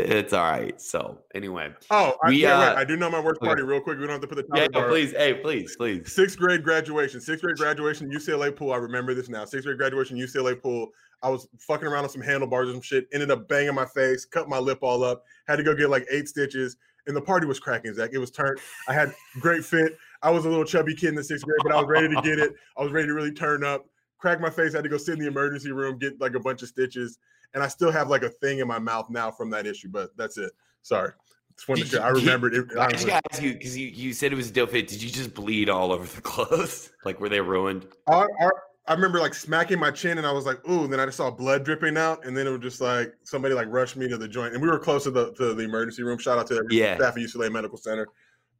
it's all right. So anyway, Oh, I, We, yeah, uh, wait, I do know my worst okay. party real quick. We don't have to put the time. yeah, bar. please, hey, please, please. Sixth grade graduation, sixth grade graduation, UCLA pool. I remember this now. Sixth grade graduation, UCLA pool. I was fucking around on some handlebars and some shit. Ended up banging my face, cut my lip all up. Had to go get like eight stitches. And the party was cracking, Zach. It was turned. I had great fit. I was a little chubby kid in the sixth grade, but I was ready to get it. I was ready to really turn up. Cracked my face. Had to go sit in the emergency room, get like a bunch of stitches. And I still have like a thing in my mouth now from that issue, but that's it. Sorry. Just wanted share. I you- remembered it. I just gotta ask you because you, you said it was a dope fit. Did you just bleed all over the clothes? like were they ruined? I, I, I remember like smacking my chin and I was like, ooh, then I just saw blood dripping out. And then it was just like somebody like rushed me to the joint. And we were close to the to the emergency room. Shout out to every Yeah. staff at UCLA Medical Center.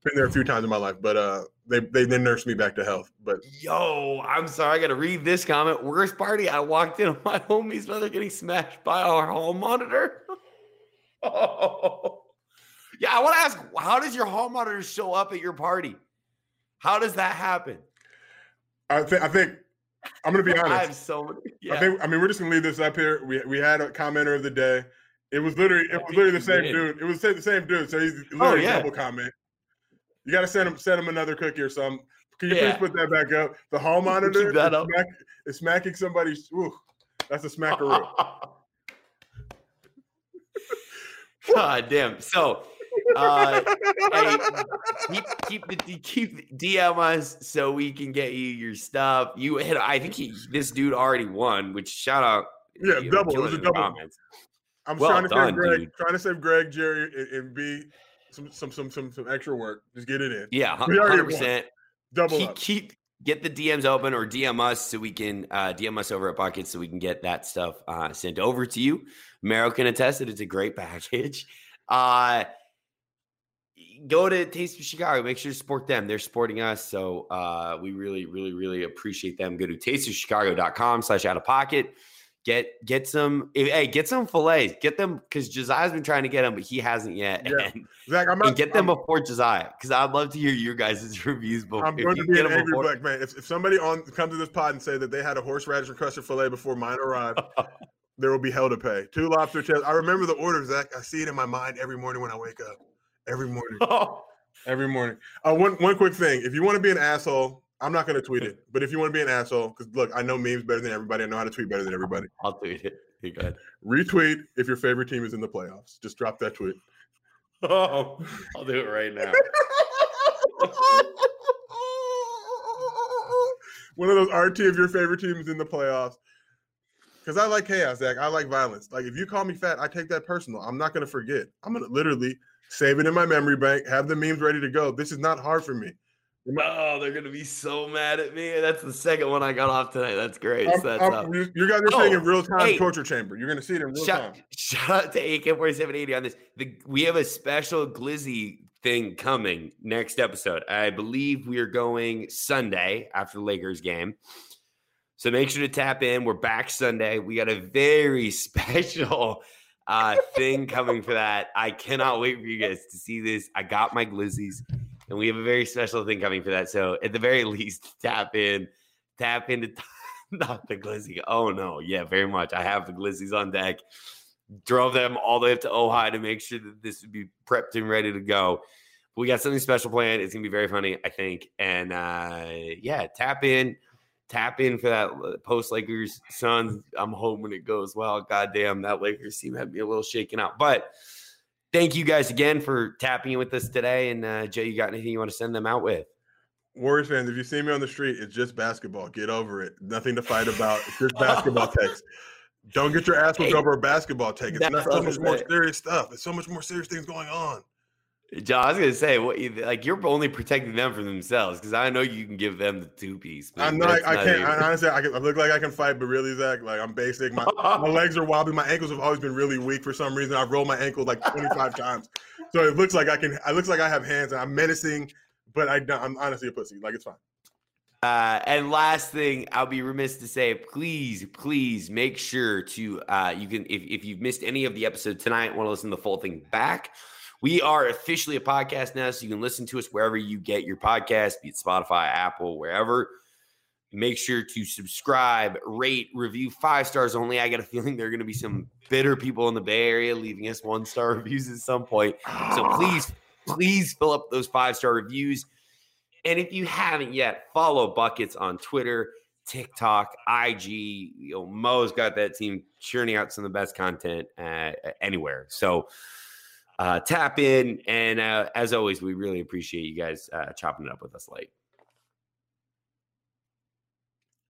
Been there a few times in my life, but uh they they then nursed me back to health. But Yo, I'm sorry. I got to read this comment. Worst party. I walked in on my homie's mother getting smashed by our hall monitor. oh. Yeah, I want to ask how does your hall monitor show up at your party? How does that happen? I think I think I'm gonna be honest. I have so many. Yeah. I think I mean we're just gonna leave this up here. We we had a commenter of the day. It was literally it was literally the same dude. It was the same dude. So he's literally yeah. double comment. You gotta send him send him another cookie or something. Can you Yeah. please put that back up? The hall monitor that is, up. Smack, is smacking somebody's. Ooh, that's a smackaroo. God damn. So, uh, hey, keep keep the keep DM us so we can get you your stuff. You hit. I think he, this dude already won. Which shout out. Yeah, you know, double. It was a double. comments. I'm Well trying to done, save Greg, dude. trying to save Greg, Jerry, and, and B some some some some some extra work. Just get it in. Yeah, hundred percent. Double Keep up. keep get the DMs open or DM us so we can uh, DM us over at Pocket so we can get that stuff uh, sent over to you. Mero can attest that it's a great package. Uh, go to Taste of Chicago. Make sure to support them. They're supporting us. So uh, we really, really, really appreciate them. Go to tasteofchicago.com slash out of pocket. Get get some hey, get some fillets. Get them because Josiah's been trying to get them, but he hasn't yet. Yeah. And, Zach, I'm and get them I'm, before Josiah. Because I'd love to hear your guys' reviews before I'm going to be an angry before- black man. If, if somebody on comes to this pod and say that they had a horseradish and custard fillet before mine arrived, there will be hell to pay. Two lobster tails. I remember the order, Zach. I see it in my mind every morning when I wake up. Every morning. Every morning. Uh, one one quick thing. If you want to be an asshole, I'm not going to tweet it. But if you want to be an asshole, because look, I know memes better than everybody. I know how to tweet better than everybody. I'll tweet it. You good? Retweet if your favorite team is in the playoffs. Just drop that tweet. Oh, I'll do it right now. One of those RT if your favorite team is in the playoffs. Because I like chaos, Zach. I like violence. Like if you call me fat, I take that personal. I'm not gonna forget. I'm gonna literally save it in my memory bank, have the memes ready to go. This is not hard for me. Oh, they're gonna be so mad at me. That's the second one I got off tonight. That's great. I'm- So that's I'm- up. you, you guys are saying Oh, in real time hey. torture chamber. You're gonna see it in real Shout, time. shout out to AK4780 on this. The, we have a special Glizzy thing coming next episode. I believe we are going Sunday after the Lakers game. So make sure to tap in. We're back Sunday. We got a very special uh, thing coming for that. I cannot wait for you guys to see this. I got my Glizzies, and we have a very special thing coming for that. So at the very least, tap in, tap into not the Glizzy. Oh no, yeah, very much. I have the Glizzies on deck. Drove them all the way up to Ojai to make sure that this would be prepped and ready to go. But we got something special planned. It's gonna be very funny, I think. And uh, yeah, tap in. tap in for that uh, post Lakers Suns. I'm hoping it goes well. Goddamn, that Lakers team had me a little shaken out. But thank you guys again for tapping in with us today. And uh, Jay, you got anything you want to send them out with? Warriors fans, if you see me on the street, it's just basketball. Get over it. Nothing to fight about. It's just basketball text. Don't get your ass whooped over a basketball take. It's not so much more serious stuff. It's so much more serious things going on. John, I was gonna say, what like you're only protecting them from themselves because I know you can give them the two piece. I'm not. I, I can't. I, honestly, I, can, I look like I can fight, but really, Zach, like I'm basic. My, my legs are wobbly. My ankles have always been really weak for some reason. I've rolled my ankle like 25 times, so it looks like I can. It looks like I have hands, and I'm menacing, but I, I'm honestly a pussy. Like it's fine. Uh, and last thing, I'll be remiss to say, please, please make sure to uh, you can if, if you've missed any of the episode tonight, want to listen to the full thing back we are officially a podcast now, so you can listen to us wherever you get your podcast, be it Spotify, Apple, wherever. Make sure to subscribe, rate, review five stars only. I got a feeling there are going to be some bitter people in the Bay Area leaving us one star reviews at some point. So please, please fill up those five star reviews. And if you haven't yet, follow Buckets on Twitter, TikTok, IG. You know, Mo's got that team churning out some of the best content uh, anywhere. So uh, tap in. And uh, as always, we really appreciate you guys uh, chopping it up with us late.